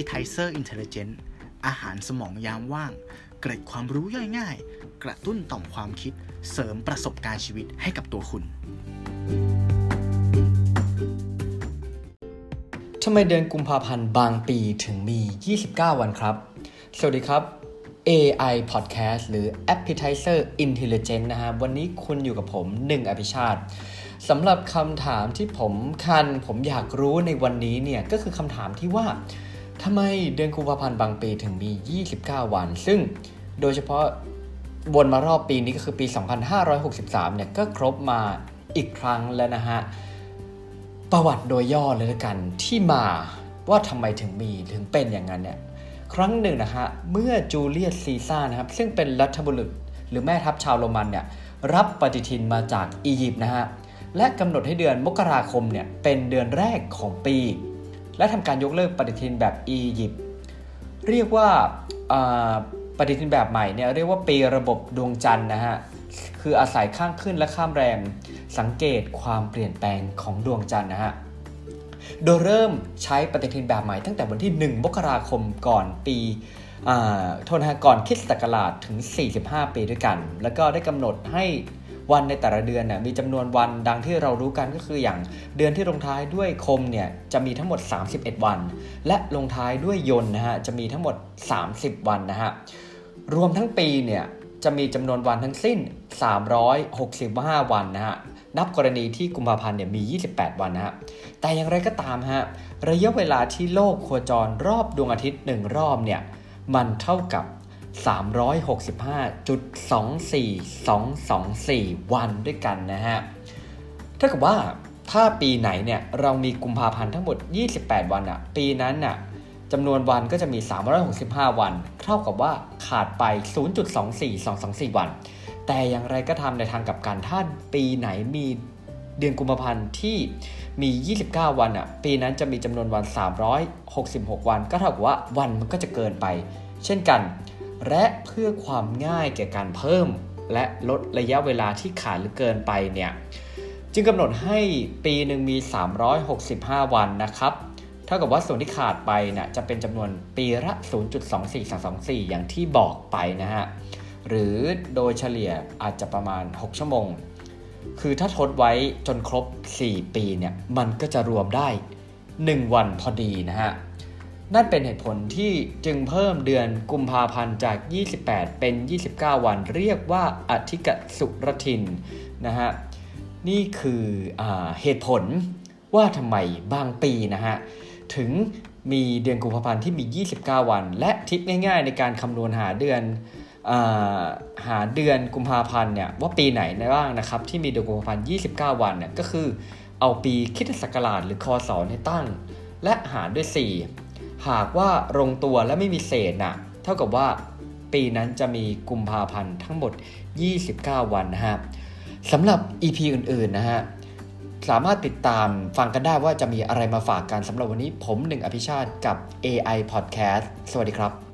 Appetizer Intelligent อาหารสมองยามว่าง เกร็ดความรู้ย่อยง่าย กระตุ้นต่อมความคิด เสริมประสบการณ์ชีวิตให้กับตัวคุณ ทำไมเดือนกุมภาพันธ์บางปีถึงมี 29 วันครับ สวัสดีครับ AI Podcast หรือ Appetizer Intelligent นะฮะ วันนี้คุณอยู่กับผม1อภิชาติสำหรับคำถามที่ผมคันผมอยากรู้ในวันนี้เนี่ย ก็คือคำถามที่ว่าำไมเดือนกุมภาพันธ์บางปีถึงมี 29 วัน ซึ่งโดยเฉพาะวนมารอบปีนี้ก็คือปี 2563 เนี่ยก็ครบมาอีกครั้งแล้วนะฮะ ประวัติโดยย่อเลยละกันที่มาว่าทำไมถึงมีถึงเป็นอย่างนั้นเนี่ยครั้งหนึ่งนะฮะเมื่อจูเลียสซีซ่านะครับซึ่งเป็นรัฐบุรุษหรือแม่ทัพชาวโรมันเนี่ยรับปฏิทินมาจากอียิปต์นะฮะและกำหนดให้เดือนมกราคมเนี่ยเป็นเดือนแรกของปี และทำการยกเลิกปฏิทินแบบอียิปต์เรียกว่าปฏิทินแบบใหม่เนี่ยเรียกว่าปีระบบดวงจันทร์นะฮะคืออาศัยข้างขึ้นและข้ามแรม สังเกตความเปลี่ยนแปลงของดวงจันทร์นะฮะโดยเริ่มใช้ปฏิทินแบบใหม่ตั้งแต่วันที่ 1 มกราคมก่อนปีโทนฮก่อนคริสตศักราชถึง 45 ปีด้วยกัน แล้วก็ได้กำหนดให้ วันในแต่ละเดือนน่ยมีจำนวนวันดังที่เรารู้กันก็คืออย่างเดือนที่ลงท้ายด้วยคมเนี่ยจะมีทั้งหมด 31 วัน และลงท้ายด้วยยนนะฮะจะมีทั้งหมด 30 วันนะฮะรวมทั้งปีเนี่ยจะมีจำนวนวันทั้งสิ้น 365 วันนะฮะ นับกรณีที่กุมภาพันธ์เนี่ยมี 28 วันนะฮะ แต่อย่างไรก็ตามฮะ ระยะเวลาที่โลกโคจรรอบดวงอาทิตย์ 1 รอบเนี่ย มันเท่ากับ 365.24224 วันด้วยกันนะฮะถ้ากับว่าถ้าปีไหนเนี่ยเรามีกุมภาพันธ์ทั้งหมด 28 วันอะปีนั้นน่ะจำนวนวันก็จะมี 365 วัน เท่ากับว่าขาดไป 0.24224 วัน แต่อย่างไรก็ทำในทางกับการถ้านปีไหนมีเดือนกุมภาพันธ์ที่มี 29 วันอะปีนั้นจะมีจำนวนวัน 366 วัน ก็เท่ากับว่าวันมันก็จะเกินไป เช่นกัน และเพื่อความง่ายแก่การเพิ่ม และลดระยะเวลาที่ขาดหรือเกินไปเนี่ยจึงกำหนดให้ปีหนึ่งมี 365 วันนะครับเท่ากับว่าส่วนที่ขาดไปนะ่ะจะเป็นจำนวนปีละ 0.24324 อย่างที่บอกไปนะฮะหรือโดยเฉลี่ยอาจจะประมาณ 6 ชั่วโมง คือถ้าทดไว้จนครบ 4 ปีเนี่ยมันก็จะรวมได้ 1 วันพอดีนะฮะ นั่นเป็นเหตุผลที่จึงเพิ่มเดือนกุมภาพันธ์จาก 28 เป็น 29 วัน เรียกว่าอธิกสุรทินนะฮะนี่คืออเหตุผลว่าทำไมบางปีนะฮะถึงมีเดือนกุมภาพันธ์ที่มี 29 วัน และทิปง่ายๆ ในการคำนวณหาเดือนอหาเดือนกุมภาพันธ์เนี่ยว่าปีไหนบ้างนะครับที่มีเดือนกุมภาพันธ์ 29 วันเนี่ยก็คือเอาปีคิดศักราชหรือคศให้ตั้ง และหารด้วย 4 หากว่าลงตัวและไม่มีเศษนะ่ะ เท่ากับว่าปีนั้นจะมีกุมภาพันธ์ทั้งหมด 29 วันนะฮะสำหรับ EP อื่นๆนะฮะสามารถติดตามฟังกันได้ว่าจะมีอะไรมาฝากกันสำหรับวันนี้ผมหนึ่งอภิชาติกับ AI Podcast สวัสดีครับ